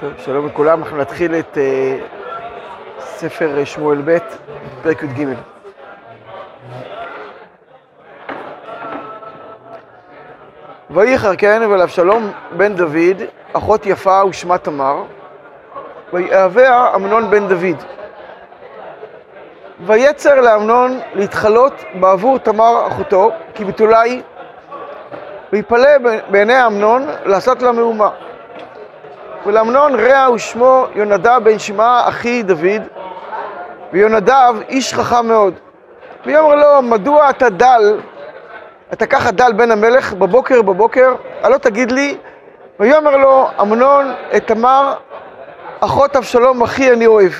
טוב, שלום לכולם, אנחנו נתחיל את uh, ספר שמואל ב', פרק י"ג. ויהי כן ולאבשלום בן דוד, אחות יפה ושמה תמר, ויאהביה אמנון בן דוד. ויצר לאמנון להתחלות בעבור תמר אחותו, כי בתולה היא, ויפלא בעיני אמנון לעשות לה מהומה. ולאמנון רע ושמו יונדב בן שמעה אחי דוד, ויונדב איש חכם מאוד. ויאמר לו, מדוע אתה דל, אתה ככה דל בן המלך? בבוקר בבוקר, הלא תגיד לי, ויאמר לו אמנון את תמר אחות אבשלום אחי אני אוהב.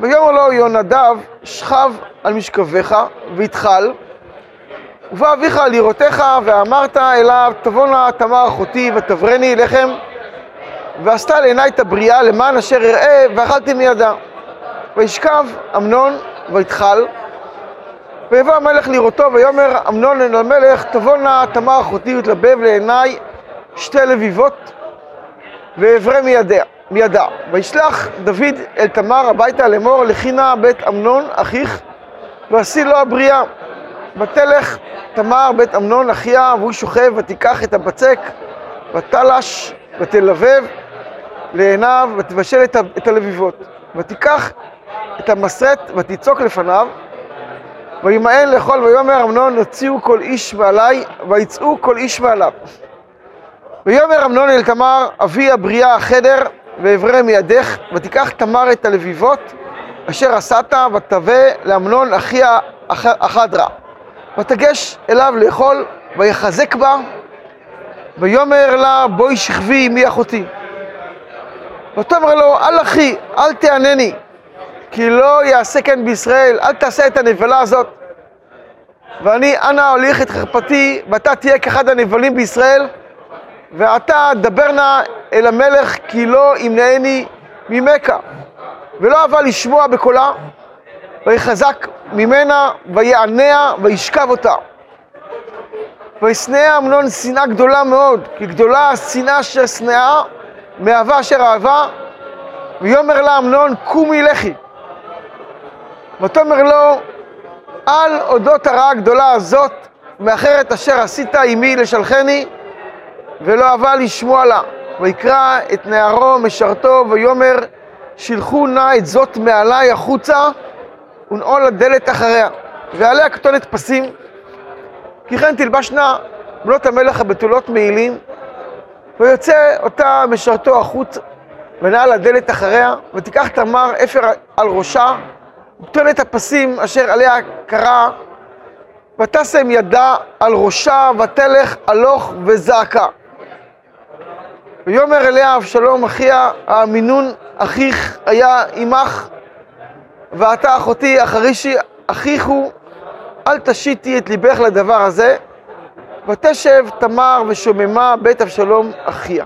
ויאמר לו יונדב שכב על משכבך ויתחל ובא אביך לראותך ואמרת אליו תבוא נא תמר אחותי ותברני לחם ועשתה לעיניי את הבריאה למען אשר אראה ואכלתי מידה. וישכב אמנון ויתחל ויבוא המלך לראותו ויאמר אמנון אל המלך תבוא נא תמר אחותי ותלבב לעיניי שתי לביבות ואברה מידיה, מידה. וישלח דוד אל תמר הביתה לאמור לכי נא בית אמנון אחיך ועשי לו הבריאה. ותלך תמר בית אמנון אחיה והוא שוכב ותיקח את הבצק ותלש ותלבב לעיניו ותבשל את הלביבות. ותיקח את המסרט ותצוק לפניו וימאן לאכול ויאמר אמנון הוציאו כל איש מעלי ויצאו כל איש מעליו. ויאמר אמנון אל תמר אבי הבריאה החדר ואברא מידך ותיקח תמר את הלביבות אשר עשת ותבא לאמנון אחיה החדרה ותגש אליו לאכול ויחזק בה ויאמר לה בואי שכבי עמי אחותי ותאמר לו אל אחי אל תענני כי לא יעשה כן בישראל אל תעשה את הנבלה הזאת. ואני אנא הוליך את חרפתי ואתה תהיה כאחד הנבלים בישראל ועתה דבר נא אל המלך כי לא ימנעני ממכה ולא אהבה לשמוע בקולה ויחזק ממנה ויעניה וישכב אותה. וישנא אמנון שנאה גדולה מאוד כי גדולה השנאה אשר שנאה מאהבה אשר אהבה ויאמר לה אמנון קומי לכי. ותאמר לו על אודות הרעה הגדולה הזאת מאחרת אשר עשית עמי לשלחני ולא אהבה לשמוע לה. ויקרא את נערו משרתו ויאמר שילחו נא את זאת מעלי החוצה ונעול הדלת אחריה ועליה כתונת פסים כי כן תלבשנה בנות המלך הבתולות מעילים ויוצא אותה משרתו החוץ ונעל הדלת אחריה ותיקח תמר אפר על ראשה ותולת הפסים אשר עליה קרא ותשם ידה על ראשה ותלך הלוך וזעקה. ויאמר אליה אבשלום אחיה האמינון אחיך היה עמך ואתה אחותי אחרישי אחיך הוא אל תשיתי את ליבך לדבר הזה ותשב תמר ושוממה בית אבשלום אחיה.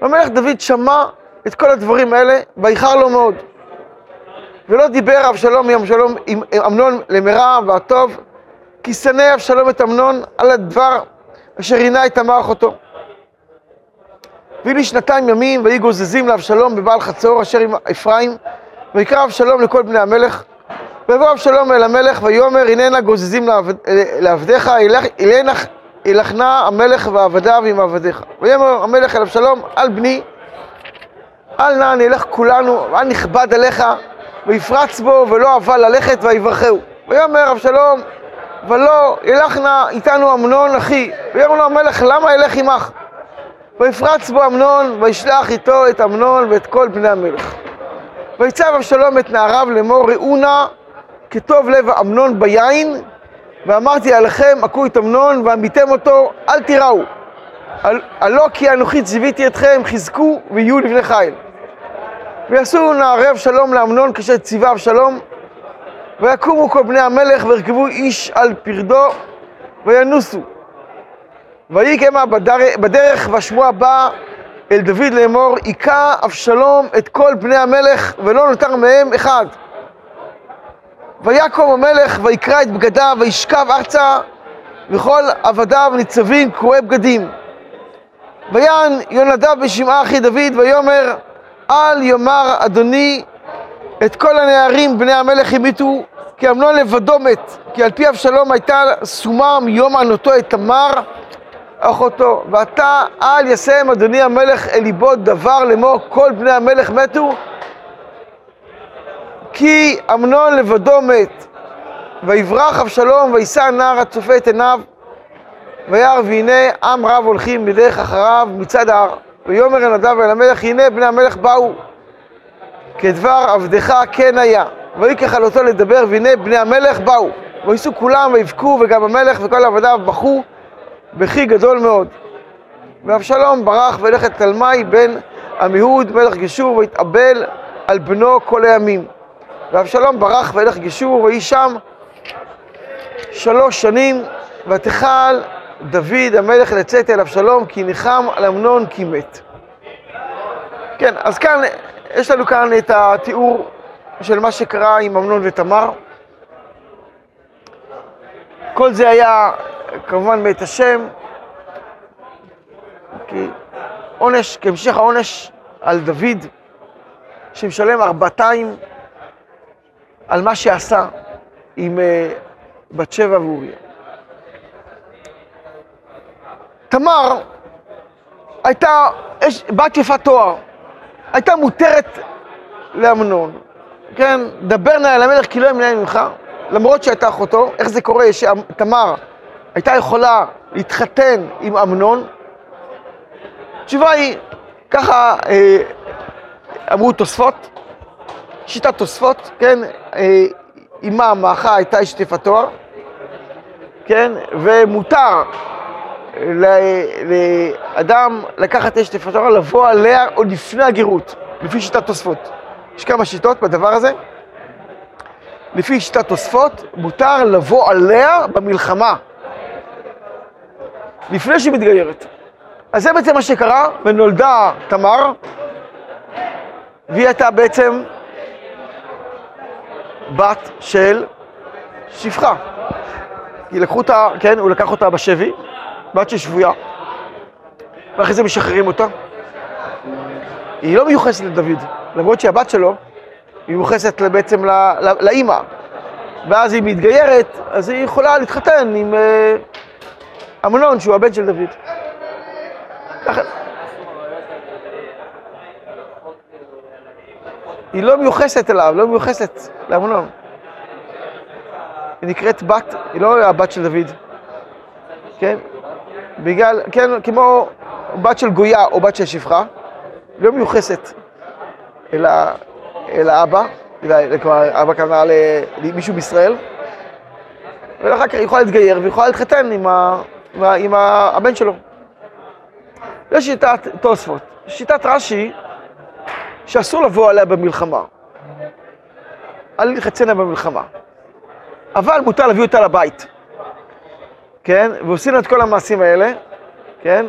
המלך דוד שמע את כל הדברים האלה ואיחר לו מאוד. ולא דיבר אבשלום עם אבשלום עם אמנון למרע והטוב כי שנא אבשלום את אמנון על הדבר אשר עינה את תמר אחותו. והנה שנתיים ימים ויהי גוזזים לאבשלום בבעל חצור אשר עם אפרים ויקרא אבשלום לכל בני המלך ויבוא אבשלום אל המלך ויאמר הננה גוזזים לעבדיך ילכנה המלך ועבדיו עם עבדיך. ויאמר המלך אל אבשלום אל בני אל נא נלך כולנו ואל נכבד עליך ויפרץ בו ולא אבה ללכת ויברכהו. ויאמר אבשלום ולא ילכנה איתנו אמנון אחי. ויאמר לו המלך למה ילך עמך? ויפרץ בו אמנון וישלח איתו את אמנון ואת כל בני המלך. ויצב אבשלום את נעריו לאמור ראו נא כטוב לב אמנון ביין ואמרתי עליכם הכו את אמנון ועמיתם אותו אל תיראו. הלא כי אנוכי ציוויתי אתכם חזקו ויהיו לבני חיל. ויעשו נערי אבשלום לאמנון כאשר ציווה אבשלום ויקומו כל בני המלך וירכבו איש על פרדו וינוסו. ויהי כמה בדרך והשמועה באה אל דוד לאמור היכה אבשלום את כל בני המלך ולא נותר מהם אחד ויקום המלך ויקרא את בגדיו וישכב ארצה וכל עבדיו ניצבים קרועי בגדים. ויען יונדב בשמעה אחי דוד, ויאמר אל יאמר אדוני את כל הנערים בני המלך המיתו, כי אמנון לבדו מת, כי על פי אבשלום הייתה סומה מיום ענותו את תמר אחותו, ועתה אל יסיים אדוני המלך אל ליבו דבר לאמור כל בני המלך מתו, כי אמנון לבדו מת, ויברח אבשלום וישא הנער הצופה את עיניו, וירא והנה עם רב הולכים בדרך אחריו מצד ההר, ויאמר אל נדב אל המלך הנה בני המלך באו, כדבר עבדך כן היה, ויקח על אותו לדבר והנה בני המלך באו, וייסעו כולם ויבכו וגם המלך וכל עבדיו בכו בכי גדול מאוד. ואבשלום ברח והלך את תלמי בן עמיהוד מלך גשור והתאבל על בנו כל הימים. ואבשלום ברח והלך גשור ויהי שם שלוש שנים ותכל דוד המלך לצאת אל אבשלום כי ניחם על אמנון כי מת. כן, אז כאן, יש לנו כאן את התיאור של מה שקרה עם אמנון ותמר. כל זה היה כמובן מאת השם, כי עונש, כהמשך העונש על דוד, שמשלם ארבעתיים על מה שעשה עם אה, בת שבע ואוריה. תמר הייתה בת יפת תואר, הייתה מותרת לאמנון, כן? דבר נא אל המלך כי לא ימנע ממך, למרות שהייתה אחותו, איך זה קורה שתמר הייתה יכולה להתחתן עם אמנון? התשובה היא, ככה אה, אמרו תוספות, שיטת תוספות, כן? אה, אמה מאחה הייתה אשת יפת תואר, כן? ומותר לאדם לקחת אשת יפת תואר, לבוא עליה עוד לפני הגרות, לפי שיטת תוספות. יש כמה שיטות בדבר הזה. לפי שיטת תוספות, מותר לבוא עליה במלחמה, לפני שהיא מתגיירת. אז זה בעצם מה שקרה, ונולדה תמר, והיא הייתה בעצם בת של שפחה. כי לקחו אותה, כן, הוא לקח אותה בשבי, בת של שבויה, ואחרי זה משחררים אותה. היא לא מיוחסת לדוד, למרות שהיא הבת שלו, היא מיוחסת בעצם לאימא. ואז היא מתגיירת, אז היא יכולה להתחתן עם אה, אמנון, שהוא הבן של דוד. היא לא מיוחסת אליו, לא מיוחסת לאמנון. היא נקראת בת, היא לא הבת של דוד, כן? בגלל, כן, כמו בת של גויה או בת של שפחה, לא מיוחסת אל, ה, אל האבא, כלומר, אבא כנראה למישהו בישראל, ואחר כך היא יכולה להתגייר והיא יכולה להתחתן עם, ה, עם, ה, עם ה, הבן שלו. זה שיטת תוספות. שיטת רש"י, שאסור לבוא עליה במלחמה. אל להתחצנה במלחמה. אבל מותר להביא אותה לבית, כן? ועושים את כל המעשים האלה, כן?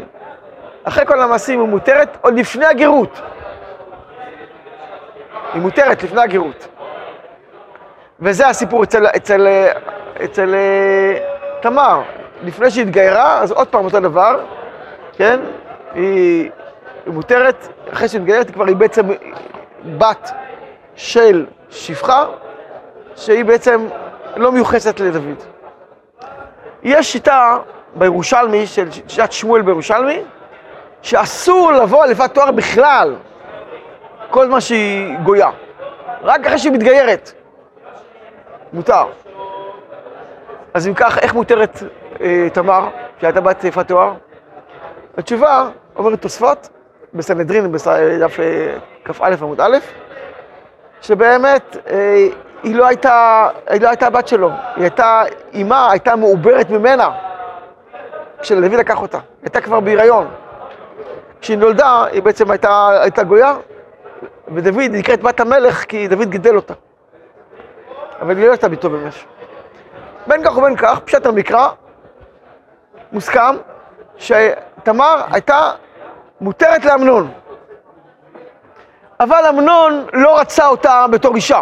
אחרי כל המעשים היא מותרת עוד לפני הגירות. היא מותרת לפני הגירות. וזה הסיפור אצל, אצל, אצל אה, תמר. לפני שהיא התגיירה, אז עוד פעם אותו דבר, כן? היא, היא מותרת, אחרי היא כבר היא בעצם בת של שפחה, שהיא בעצם לא מיוחסת לדוד. יש שיטה בירושלמי, של שיטת שמואל בירושלמי, שאסור לבוא לבד תואר בכלל, כל מה שהיא גויה. רק אחרי שהיא מתגיירת. מותר. אז אם כך, איך מותרת אה, תמר, שהייתה בת יפת תואר? התשובה, אומרת תוספות, בסנהדרין, בדף אה, כ"א עמוד א', שבאמת אה, היא לא הייתה, היא לא הייתה בת שלו, היא הייתה, אימה הייתה מעוברת ממנה כשדוד לקח אותה, היא הייתה כבר בהיריון. כשהיא נולדה, היא בעצם הייתה, הייתה גויה, ודוד, נקראת בת המלך כי דוד גידל אותה. אבל היא לא הייתה ביתו ממש. בין כך ובין כך, פשט המקרא, מוסכם שתמר הייתה מותרת לאמנון. אבל אמנון לא רצה אותה בתור אישה.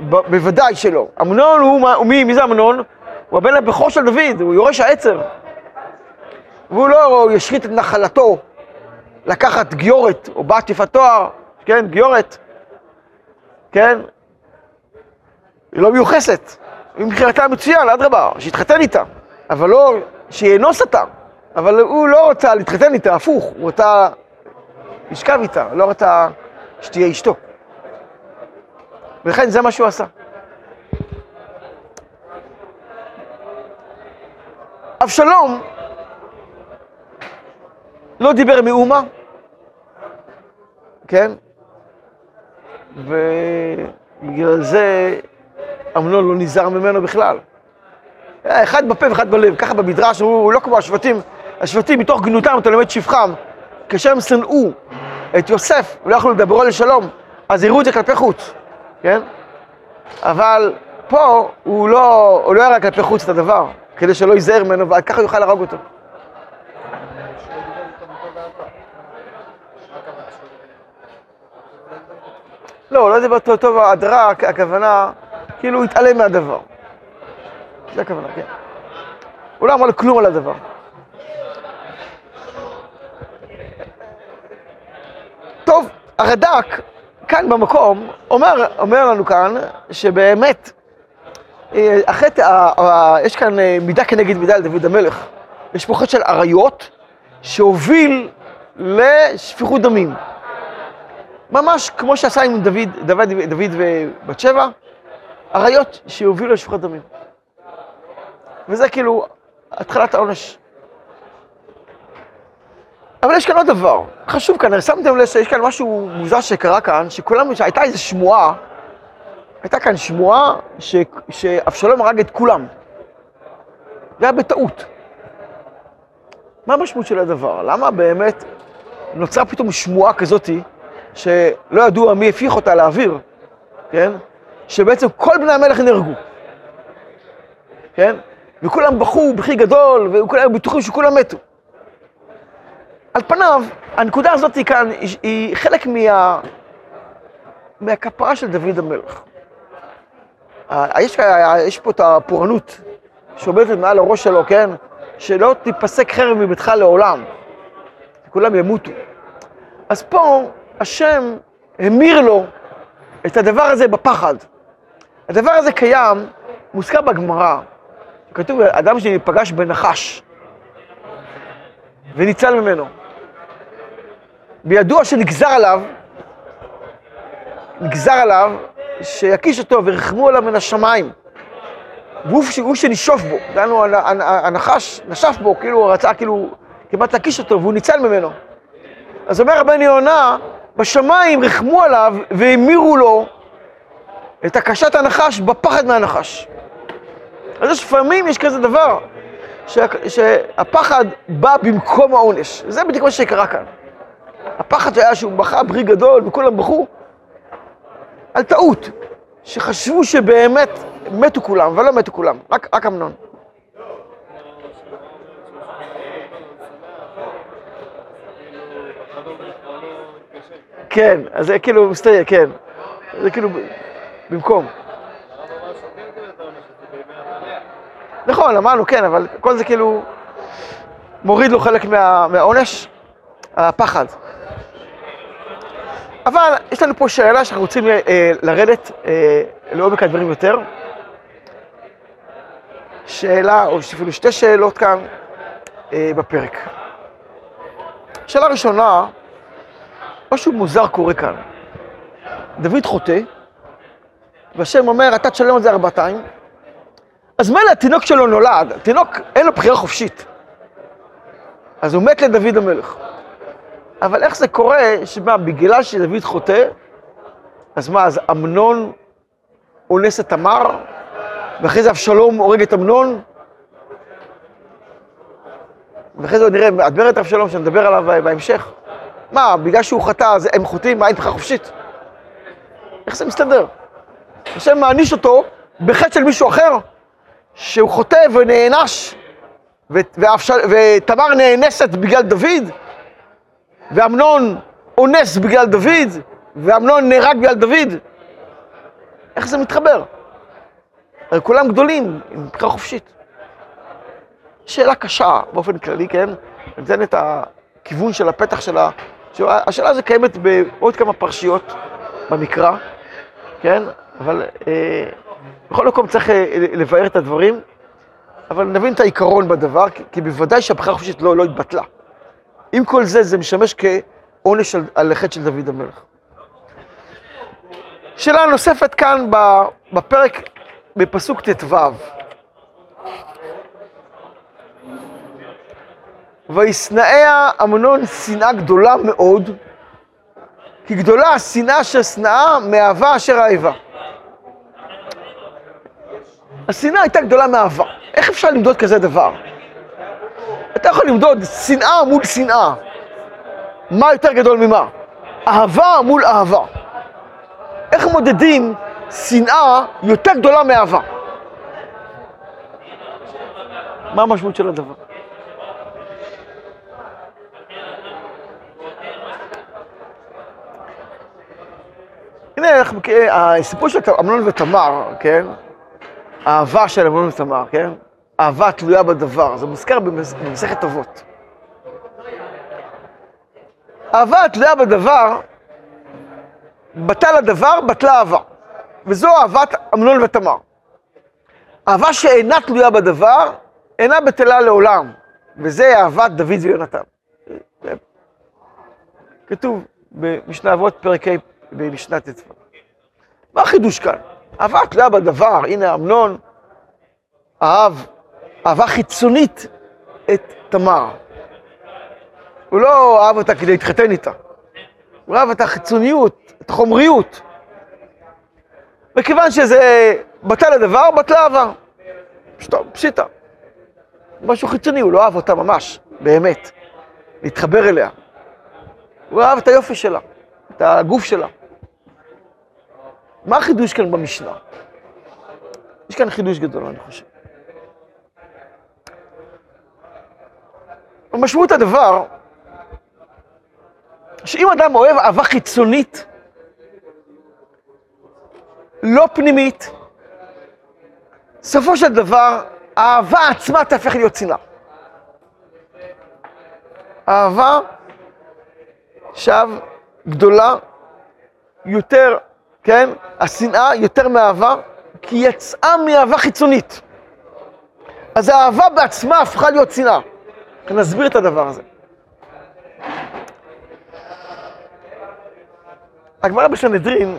בוודאי שלא. אמנון הוא, הוא מי? מי זה אמנון? הוא הבן הבכור של דוד, הוא יורש העצר. והוא לא ישחית את נחלתו לקחת גיורת, או בת יפת תואר, כן, גיורת, כן? היא לא מיוחסת. היא מבחינתה מצוין, אדרבה, שיתחתן איתה, אבל לא שיאנוס אותה. אבל הוא לא רצה להתחתן איתה, הפוך, הוא רצה לשכב איתה, לא רצה שתהיה אשתו. ולכן זה מה שהוא עשה. אבשלום לא דיבר מאומה, כן? ובגלל זה אמנון לא נזהר ממנו בכלל. אחד בפה ואחד בלב, ככה במדרש, הוא, הוא לא כמו השבטים, השבטים מתוך גנותם אתה לומד שבחם, כאשר הם שנאו את יוסף ולא יכלו לדברו לשלום, אז הראו את זה כלפי חוץ, כן? אבל פה הוא לא, הוא לא יראה כלפי חוץ את הדבר, כדי שלא ייזהר ממנו, וככה הוא יוכל להרוג אותו. לא, לא דיבר טוב, טוב, הדרה, הכוונה, כאילו הוא התעלם מהדבר. זה הכוונה, כן. הוא לא אמר לו כלום על הדבר. טוב, הרד"ק, כאן במקום, אומר, אומר לנו כאן, שבאמת, אה, החטא, יש כאן אה, מידה כנגד מידה לדוד המלך. יש פה חטא של עריות, שהוביל לשפיכות דמים. ממש כמו שעשה עם דוד, דוד, דוד ובת שבע, עריות שהובילו לשפיכות דמים. וזה כאילו התחלת העונש. אבל יש כאן עוד דבר, חשוב כאן, שמתם לב שיש כאן משהו מוזר שקרה כאן, שכולם, שהייתה איזו שמועה, הייתה כאן שמועה ש, שאבשלום הרג את כולם. זה היה בטעות. מה המשמעות של הדבר? למה באמת נוצרה פתאום שמועה כזאתי, שלא ידוע מי הפיך אותה לאוויר, כן? שבעצם כל בני המלך נהרגו, כן? וכולם בכו בכי גדול, וכולם בטוחים שכולם מתו. על פניו, הנקודה הזאת כאן היא, היא חלק מה, מהכפרה של דוד המלך. יש, יש פה את הפורענות שעומדת מעל הראש שלו, כן? שלא תיפסק חרב מביתך לעולם, כולם ימותו. אז פה השם המיר לו את הדבר הזה בפחד. הדבר הזה קיים, מוזכר בגמרא, כתוב, אדם שפגש בנחש וניצל ממנו. וידוע שנגזר עליו, נגזר עליו שיקיש אותו ורחמו עליו מן השמיים. והוא שנשוף בו, דהיינו הנחש נשף בו, כאילו הוא רצה כאילו כמעט להקיש אותו והוא ניצל ממנו. אז אומר רבני יונה, בשמיים רחמו עליו והמירו לו את הקשת הנחש בפחד מהנחש. אז יש לפעמים יש כזה דבר, שה, שהפחד בא במקום העונש. זה בדיוק מה שקרה כאן. הפחד שהיה שהוא בכה ברי גדול וכולם בכו, על טעות, שחשבו שבאמת מתו כולם, אבל לא מתו כולם, רק, רק אמנון. כן, אז זה כאילו מסתייג, כן. זה כאילו במקום. נכון, אמרנו כן, אבל כל זה כאילו מוריד לו חלק מה, מהעונש, הפחד. אבל יש לנו פה שאלה שאנחנו רוצים אה, לרדת אה, לעומק הדברים יותר. שאלה, או אפילו שתי שאלות כאן אה, בפרק. שאלה ראשונה, משהו מוזר קורה כאן. דוד חוטא, והשם אומר, אתה תשלם על זה ארבעתיים, אז מילא התינוק שלו נולד, התינוק אין לו בחירה חופשית. אז הוא מת לדוד המלך. אבל איך זה קורה, שמה, בגלל שדוד חוטא, אז מה, אז אמנון אונס את תמר, ואחרי זה אבשלום הורג את אמנון? ואחרי זה נראה, אדבר את אבשלום, שנדבר עליו בהמשך. מה, בגלל שהוא חטא, אז הם חוטאים, מה, אין בחירה חופשית? איך זה מסתדר? השם מעניש אותו בחטא של מישהו אחר, שהוא חוטא ונענש, ותמר נאנסת בגלל דוד, ואמנון אונס בגלל דוד, ואמנון נהרג בגלל דוד. איך זה מתחבר? הרי כולם גדולים, עם בחירה חופשית. שאלה קשה באופן כללי, כן? אני אתן את הכיוון של הפתח של ה... השאלה הזו קיימת בעוד כמה פרשיות במקרא, כן? אבל אה, בכל מקום צריך אה, לבאר את הדברים, אבל נבין את העיקרון בדבר, כי, כי בוודאי שהבחירה החופשית לא, לא התבטלה. עם כל זה, זה משמש כעונש על, על החטא של דוד המלך. שאלה נוספת כאן בפרק, בפסוק ט"ו. וישנאיה אמנון שנאה גדולה מאוד, כי גדולה השנאה אשר שנאה מאהבה אשר האיבה. השנאה הייתה גדולה מאהבה. איך אפשר למדוד כזה דבר? אתה יכול למדוד שנאה מול שנאה. מה יותר גדול ממה? אהבה מול אהבה. איך מודדים שנאה יותר גדולה מאהבה? מה המשמעות של הדבר? הנה, אנחנו, הסיפור של אמנון ותמר, כן? האהבה של אמנון ותמר, כן? אהבה תלויה בדבר, זה מוזכר במסכת אבות. אהבה תלויה בדבר, בטל הדבר, בטלה אהבה. וזו אהבת אמנון ותמר. אהבה שאינה תלויה בדבר, אינה בטלה לעולם. וזה אהבת דוד ויונתן. כתוב במשנה אבות פרק ה' במשנת ט"ו. מה החידוש כאן? אהבה תלויה בדבר, הנה אמנון אהב אהבה חיצונית את תמר. הוא לא אהב אותה כדי להתחתן איתה. הוא אהב את החיצוניות, את החומריות. וכיוון שזה בטל הדבר, בטלה אהבה. פשיטה. משהו חיצוני, הוא לא אהב אותה ממש, באמת. להתחבר אליה. הוא אהב את היופי שלה, את הגוף שלה. מה החידוש כאן במשנה? יש כאן חידוש גדול, אני חושב. משמעות הדבר, שאם אדם אוהב אהבה חיצונית, לא פנימית, סופו של דבר, האהבה עצמה תהפך להיות שנאה. אהבה, עכשיו, גדולה, יותר, כן? השנאה יותר מאהבה, כי יצאה מאהבה חיצונית. אז האהבה בעצמה הפכה להיות שנאה. נסביר את הדבר הזה. הגמרא בסנהדרין,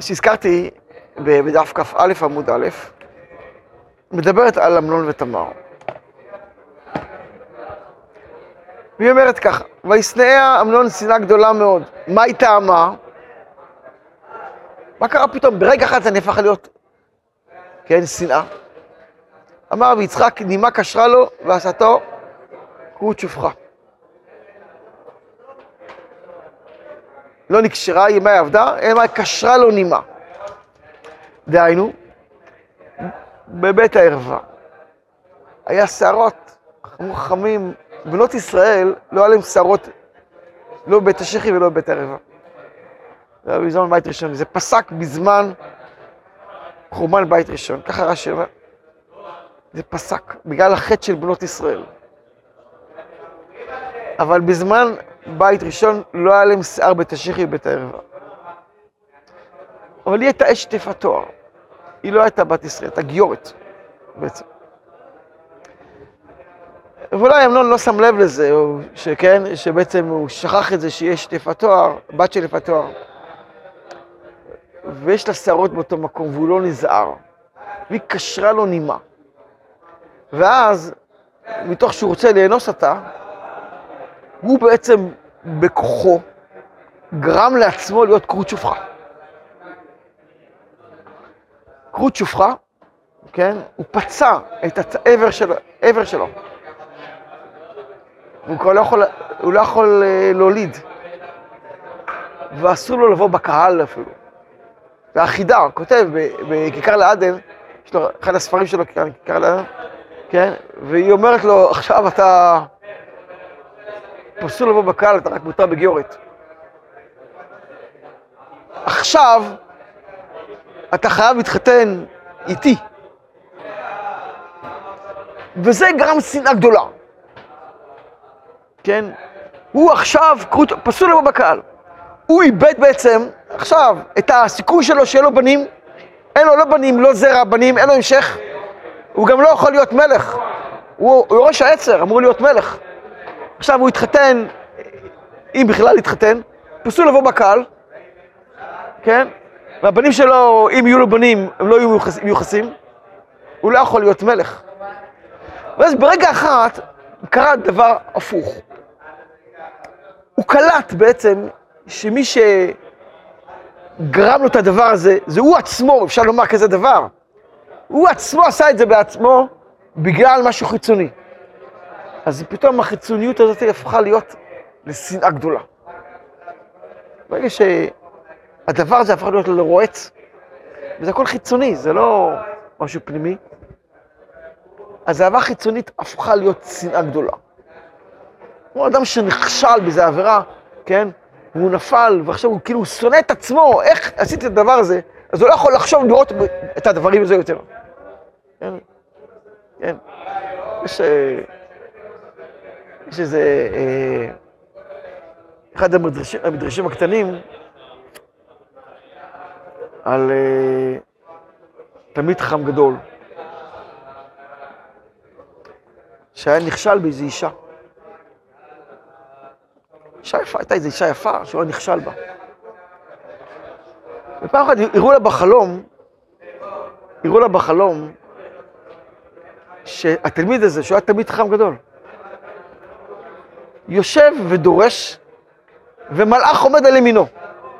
שהזכרתי בדף כ"א עמוד א', מדברת על אמנון ותמר. והיא אומרת ככה, וישנאה אמנון שנאה גדולה מאוד. מה היא טעמה? מה קרה פתאום? ברגע אחד זה נהפך להיות, כן, שנאה. אמר ויצחק, נימה קשרה לו ועשתו כרות שופחה. לא נקשרה, ימי עבדה, אלא קשרה לו נימה. דהיינו, בבית הערווה. היה שערות, חכמים, בנות ישראל, לא היה להם שערות, לא בבית השחי ולא בבית הערווה. זה היה בזמן בית ראשון. זה פסק בזמן חורבן בית ראשון. ככה רש"י אומר. זה פסק, בגלל החטא של בנות ישראל. אבל בזמן בית ראשון לא היה להם שיער בית השחי ובית הערווה. אבל היא הייתה אשת יפת תואר. היא לא הייתה בת ישראל, הייתה גיורת בעצם. ואולי אמנון לא שם לב לזה, שכן, שבעצם הוא שכח את זה שהיא אשת יפת תואר, בת של יפת תואר. ויש לה שערות באותו מקום, והוא לא נזהר. והיא קשרה לו נימה. ואז, מתוך שהוא רוצה לאנוס אותה, הוא בעצם בכוחו גרם לעצמו להיות כרות שופחה. כרות שופחה, כן? הוא פצע את העבר של, שלו. הוא כבר לא יכול, הוא לא יכול אה, להוליד. ואסור לו לבוא בקהל אפילו. הוא כותב בכיכר לעדן, יש לו אחד הספרים שלו, כיכר לעדן, כן? והיא אומרת לו, עכשיו אתה פסול לבוא בקהל, אתה רק מותר בגיורת. עכשיו, אתה חייב להתחתן איתי. וזה גרם שנאה גדולה. כן? הוא עכשיו פסול לבוא בקהל. הוא איבד בעצם עכשיו את הסיכוי שלו שיהיה לו בנים, אין לו לא בנים, לא זרע בנים, אין לו המשך. הוא גם לא יכול להיות מלך. הוא, הוא ראש העצר, אמור להיות מלך. עכשיו הוא התחתן, אם בכלל התחתן, פסול לבוא בקהל, כן? והבנים שלו, אם יהיו לו בנים, הם לא יהיו מיוחסים, הוא לא יכול להיות מלך. ואז ברגע אחת קרה דבר הפוך. הוא קלט בעצם שמי שגרם לו את הדבר הזה, זה הוא עצמו, אפשר לומר כזה דבר. הוא עצמו עשה את זה בעצמו בגלל משהו חיצוני. אז פתאום החיצוניות הזאת הפכה להיות לשנאה גדולה. ברגע שהדבר הזה הפך להיות לרועץ, וזה הכל חיצוני, זה לא משהו פנימי, אז אהבה חיצונית הפכה להיות שנאה גדולה. כמו אדם שנכשל באיזה עבירה, כן? והוא נפל, ועכשיו הוא כאילו שונא את עצמו, איך עשיתי את הדבר הזה, אז הוא לא יכול לחשוב לראות את הדברים הזה יותר. כן? כן. יש, אה, יש איזה, אה, אחד המדרשים, המדרשים הקטנים, על אה, תלמיד חכם גדול, שהיה נכשל באיזו אישה. אישה יפה, הייתה איזו אישה יפה שהוא היה נכשל בה. ופעם אחת הראו לה בחלום, הראו לה בחלום, שהתלמיד הזה, שהוא היה תלמיד חכם גדול, יושב ודורש, ומלאך עומד על ימינו.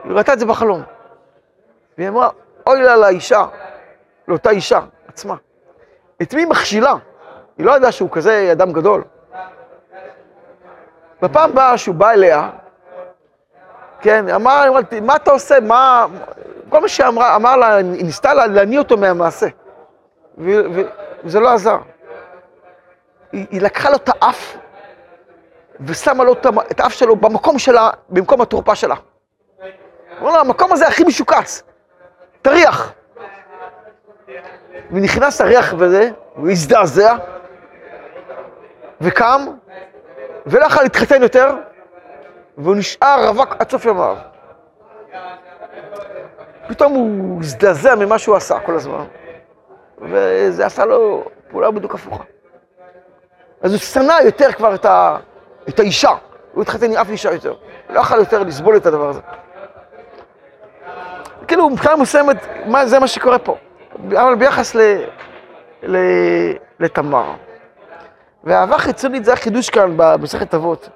היא ראתה את זה בחלום. והיא אמרה, אוי לה לאישה, לאותה אישה עצמה. את מי היא מכשילה? היא לא ידעה שהוא כזה אדם גדול. בפעם הבאה שהוא בא אליה, כן, אמר, אמרתי, מה אתה עושה? מה... כל מה שאמרה, אמר לה, היא ניסתה להניע אותו מהמעשה. וזה לא עזר. היא, היא לקחה לו את האף, ושמה לו את האף שלו במקום שלה, במקום התורפה שלה. אמר לה, המקום הזה הכי משוקץ, תריח. ונכנס הריח וזה, הוא הזדעזע, וקם, ולא יכול להתחתן יותר, והוא נשאר רווק עד סוף ימיו. פתאום הוא הזדעזע ממה שהוא עשה כל הזמן, וזה עשה לו פעולה בדיוק הפוכה. אז הוא שנא יותר כבר את, ה... את האישה, הוא התחתן עם אף אישה יותר. לא יכול יותר לסבול את הדבר הזה. כאילו, מבחינה מסוימת, זה מה שקורה פה. אבל ביחס ל... ל... לתמר. ואהבה חיצונית זה החידוש כאן במסכת אבות.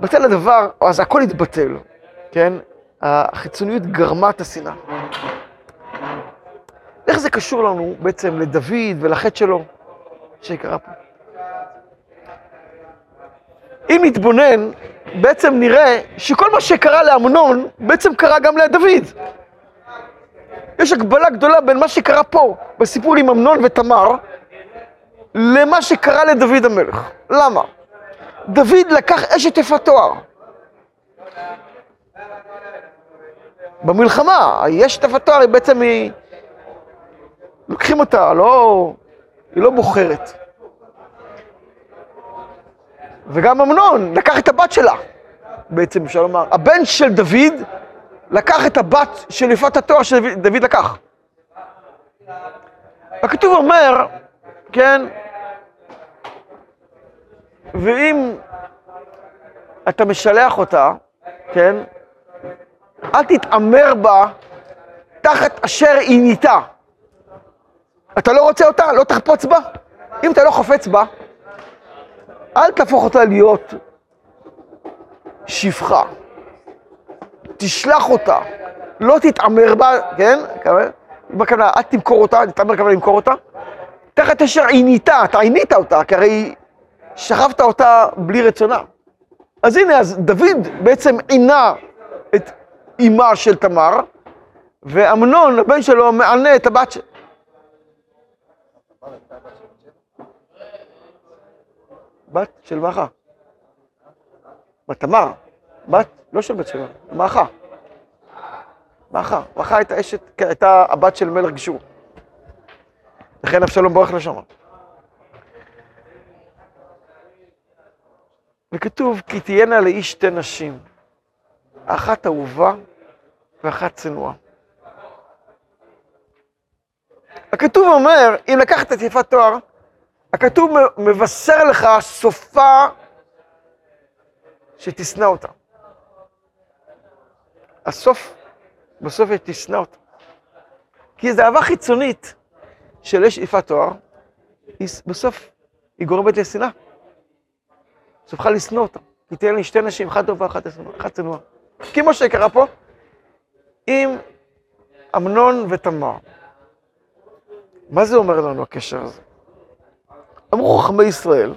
בטל הדבר, אז הכל התבטל, כן? החיצוניות גרמה את השנאה. איך זה קשור לנו בעצם לדוד ולחטא שלו שקרה פה? אם נתבונן, בעצם נראה שכל מה שקרה לאמנון, בעצם קרה גם לדוד. יש הקבלה גדולה בין מה שקרה פה, בסיפור עם אמנון ותמר, למה שקרה לדוד המלך. למה? דוד לקח אשת יפת תואר. במלחמה, אשת יפת תואר היא בעצם היא... לוקחים אותה, לא... היא לא בוחרת. וגם אמנון לקח את הבת שלה, בעצם אפשר לומר. הבן של דוד לקח את הבת של יפת התואר שדוד לקח. הכתוב אומר, כן, ואם אתה משלח אותה, כן, אל תתעמר בה תחת אשר היא ניתה. אתה לא רוצה אותה? לא תחפוץ בה? אם אתה לא חופץ בה, אל תהפוך אותה להיות שפחה. תשלח אותה, לא תתעמר בה, כן? בכוונה, אל תמכור אותה, תתעמר כוונה למכור אותה. תחת אשר עינית, אתה עינית אותה, כי הרי שכבת אותה בלי רצונה. אז הנה, אז דוד בעצם עינה את אימה של תמר, ואמנון, הבן שלו, מענה את הבת שלו. בת של מאחה. בת תמר. בת, לא של בת שלה, מאחה. מאחה. מאחה הייתה אשת, כן, הייתה הבת של מלך גישור. לכן אבשלום בורח לשם. וכתוב, כי תהיינה לאיש שתי נשים, אחת אהובה ואחת צנועה. הכתוב אומר, אם לקחת את יפת תואר, הכתוב מבשר לך סופה שתשנא אותה. הסוף, בסוף היא תשנא אותה. כי זו אהבה חיצונית של אש יפת תואר, בסוף היא גורמת לשנאה. סופך לשנוא אותה. כי תהיה לי שתי נשים, אחת טובה, אחת צנועה. כמו שקרה פה עם אמנון ותמר. מה זה אומר לנו הקשר הזה? אמרו חכמי ישראל,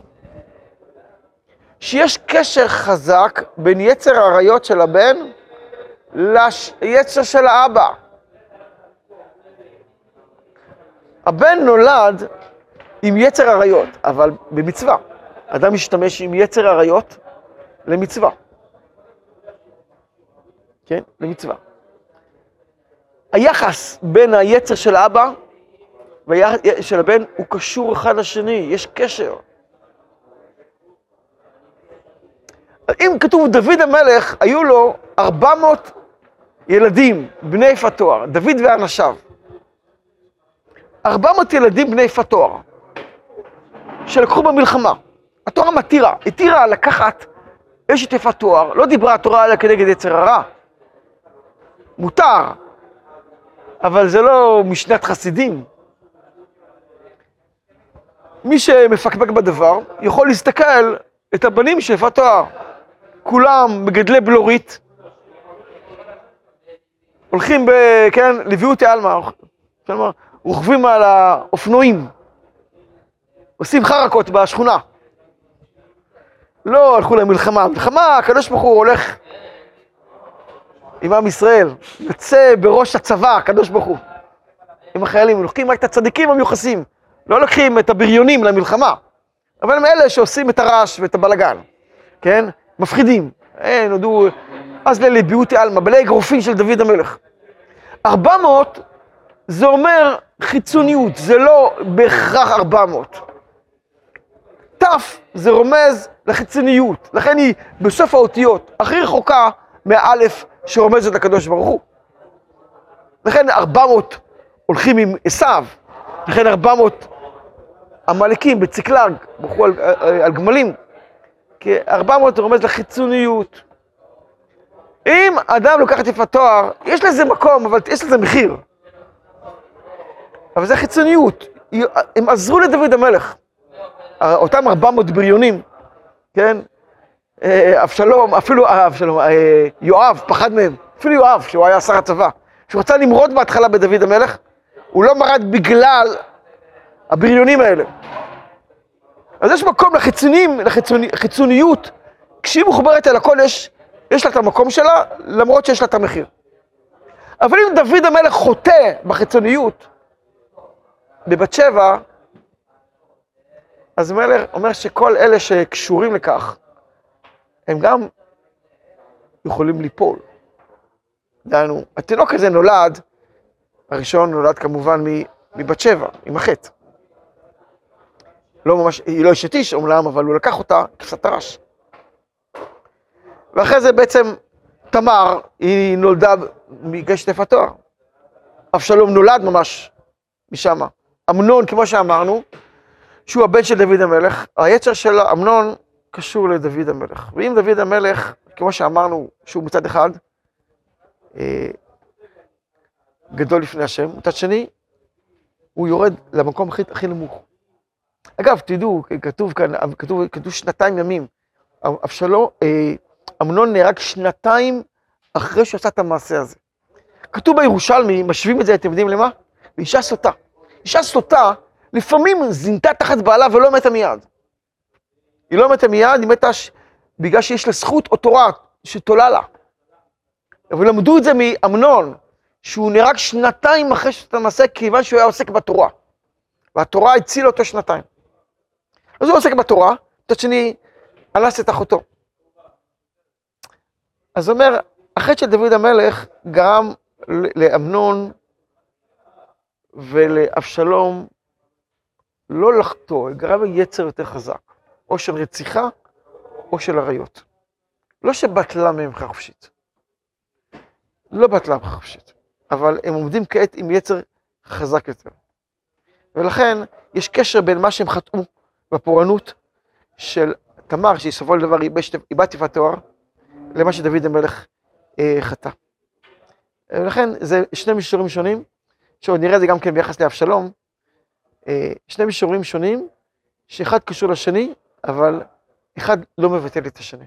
שיש קשר חזק בין יצר האריות של הבן ליצר של האבא. הבן נולד עם יצר אריות, אבל במצווה. אדם משתמש עם יצר אריות למצווה. כן? למצווה. היחס בין היצר של האבא של הבן הוא קשור אחד לשני, יש קשר. אם כתוב דוד המלך, היו לו 400 ילדים בני יפת תואר, דוד ואנשיו. 400 ילדים בני יפת תואר, שלקחו במלחמה. התורה מתירה, התירה לקחת אשת יפת תואר, לא דיברה התורה עליה כנגד יצר הרע. מותר, אבל זה לא משנת חסידים. מי שמפקפק בדבר, יכול להסתכל את הבנים של יפת תואר. כולם מגדלי בלורית, הולכים, ב, כן, לביאותי עלמא, כלומר, רוכבים על האופנועים, עושים חרקות בשכונה. לא הלכו למלחמה, מלחמה, הקדוש ברוך הוא הולך עם עם ישראל, יוצא בראש הצבא, הקדוש ברוך הוא, עם החיילים, לוקחים רק את הצדיקים המיוחסים. לא לוקחים את הבריונים למלחמה, אבל הם אלה שעושים את הרעש ואת הבלגן, כן? מפחידים. אין, נודעו, אז לילי ביעוטי עלמא, בלי אגרופים של דוד המלך. 400 זה אומר חיצוניות, זה לא בהכרח 400. ת' זה רומז לחיצוניות, לכן היא בסוף האותיות הכי רחוקה מאלף שרומזת לקדוש ברוך הוא. לכן 400 הולכים עם עשיו, לכן 400 עמלקים בציקלג, ברחו על, על, על גמלים, כי 400 רומז לחיצוניות. אם אדם לוקח את יפת תואר, יש לזה מקום, אבל יש לזה מחיר. אבל זה חיצוניות. הם עזרו לדוד המלך. אותם 400 בריונים, כן? אה, אבשלום, אפילו אה, אבשלום, אה, יואב פחד מהם. אפילו יואב, שהוא היה שר הצבא. שהוא רצה למרוד בהתחלה בדוד המלך, הוא לא מרד בגלל הבריונים האלה. אז יש מקום לחיצונים, לחיצוניות, כשהיא מחוברת אל הכל יש, יש לה את המקום שלה, למרות שיש לה את המחיר. אבל אם דוד המלך חוטא בחיצוניות, בבת שבע, אז מלך אומר שכל אלה שקשורים לכך, הם גם יכולים ליפול. דהיינו, התינוק הזה נולד, הראשון נולד כמובן מבת שבע, עם החטא. לא ממש, היא לא אשת איש אומנם, אבל הוא לקח אותה כפסת הרש. ואחרי זה בעצם תמר, היא נולדה מגשת יפת תואר. אבשלום נולד ממש משם. אמנון, כמו שאמרנו, שהוא הבן של דוד המלך, היצר של אמנון קשור לדוד המלך. ואם דוד המלך, כמו שאמרנו, שהוא מצד אחד אה, גדול לפני השם, מצד שני, הוא יורד למקום הכי, הכי נמוך. אגב, תדעו, כתוב כאן, כתוב, כתוב שנתיים ימים. אבשלום, אה, אמנון נהרג שנתיים אחרי שהוא עשה את המעשה הזה. כתוב בירושלמי, משווים את זה, אתם יודעים למה? לאישה סוטה. אישה סוטה, לפעמים זינתה תחת בעלה ולא מתה מיד. היא לא מתה מיד, היא מתה ש... בגלל שיש לה זכות או תורה שתולה לה. אבל למדו את זה מאמנון, שהוא נהרג שנתיים אחרי שאתה מעשה, כיוון שהוא היה עוסק בתורה. והתורה הצילה אותו שנתיים. אז הוא עוסק בתורה, מצד שני, אנס את אחותו. אז הוא אומר, החטא של דוד המלך גרם לאמנון ולאבשלום לא לחטוא, גרם ליצר יותר חזק, או של רציחה או של עריות. לא שבטלה ממך חופשית. לא בטלה ממך חופשית, אבל הם עומדים כעת עם יצר חזק יותר. ולכן יש קשר בין מה שהם חטאו בפורענות של תמר, שהיא סופו של דבר איבד טיפת תואר, למה שדוד המלך אה, חטא. ולכן זה שני מישורים שונים, שעוד נראה את זה גם כן ביחס לאבשלום, אה, שני מישורים שונים, שאחד קשור לשני, אבל אחד לא מבטל את השני.